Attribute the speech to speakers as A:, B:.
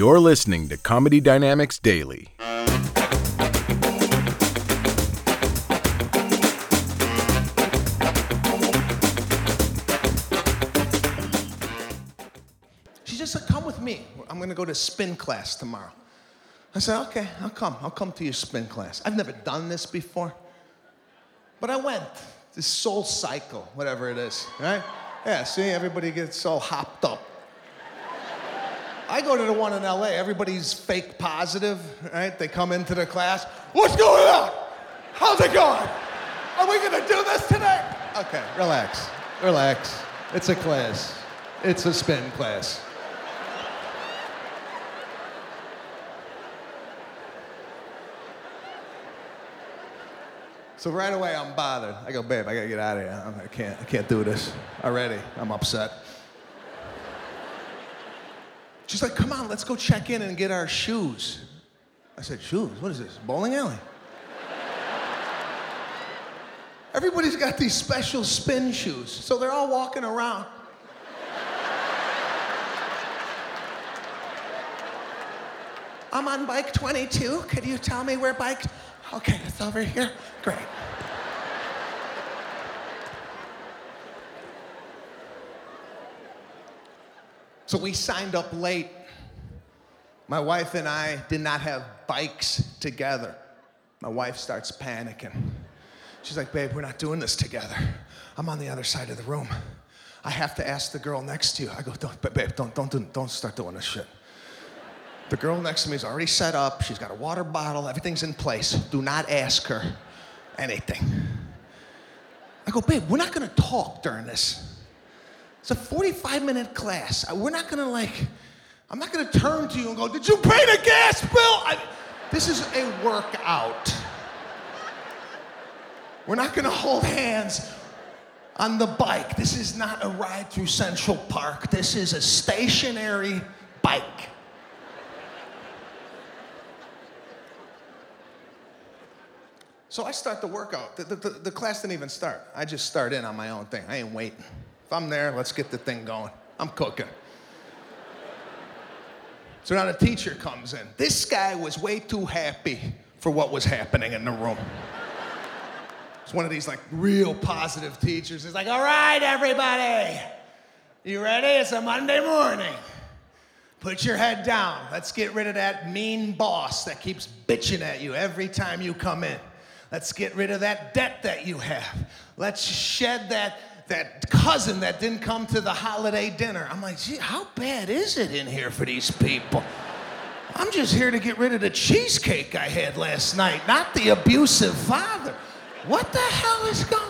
A: You're listening to Comedy Dynamics Daily.
B: She just said, Come with me. I'm going to go to spin class tomorrow. I said, Okay, I'll come. I'll come to your spin class. I've never done this before. But I went. This SoulCycle, whatever it is, right? Yeah, see, everybody gets all hopped up. I go to the one in LA, everybody's fake positive, right? They come into the class. What's going on? How's it going? Are we gonna do this today? Okay, relax. Relax. It's a class. It's a spin class. So right away I'm bothered. I go, babe, I gotta get out of here. I can't, I can't do this already. I'm upset. She's like, come on, let's go check in and get our shoes. I said, shoes? What is this? Bowling alley? Everybody's got these special spin shoes, so they're all walking around. I'm on bike 22. Could you tell me where bike? Okay, it's over here. Great. So we signed up late. My wife and I did not have bikes together. My wife starts panicking. She's like, babe, we're not doing this together. I'm on the other side of the room. I have to ask the girl next to you. I go, don't, babe, don't, don't, do, don't start doing this shit. The girl next to me is already set up. She's got a water bottle. Everything's in place. Do not ask her anything. I go, babe, we're not gonna talk during this. It's a 45 minute class. We're not gonna like, I'm not gonna turn to you and go, Did you pay the gas bill? I, this is a workout. We're not gonna hold hands on the bike. This is not a ride through Central Park. This is a stationary bike. So I start the workout. The, the, the class didn't even start. I just start in on my own thing. I ain't waiting. If I'm there, let's get the thing going. I'm cooking. So now the teacher comes in. This guy was way too happy for what was happening in the room. It's one of these like real positive teachers. He's like, all right, everybody. You ready? It's a Monday morning. Put your head down. Let's get rid of that mean boss that keeps bitching at you every time you come in. Let's get rid of that debt that you have. Let's shed that, that cousin that didn't come to the holiday dinner. I'm like, gee, how bad is it in here for these people? I'm just here to get rid of the cheesecake I had last night, not the abusive father. What the hell is going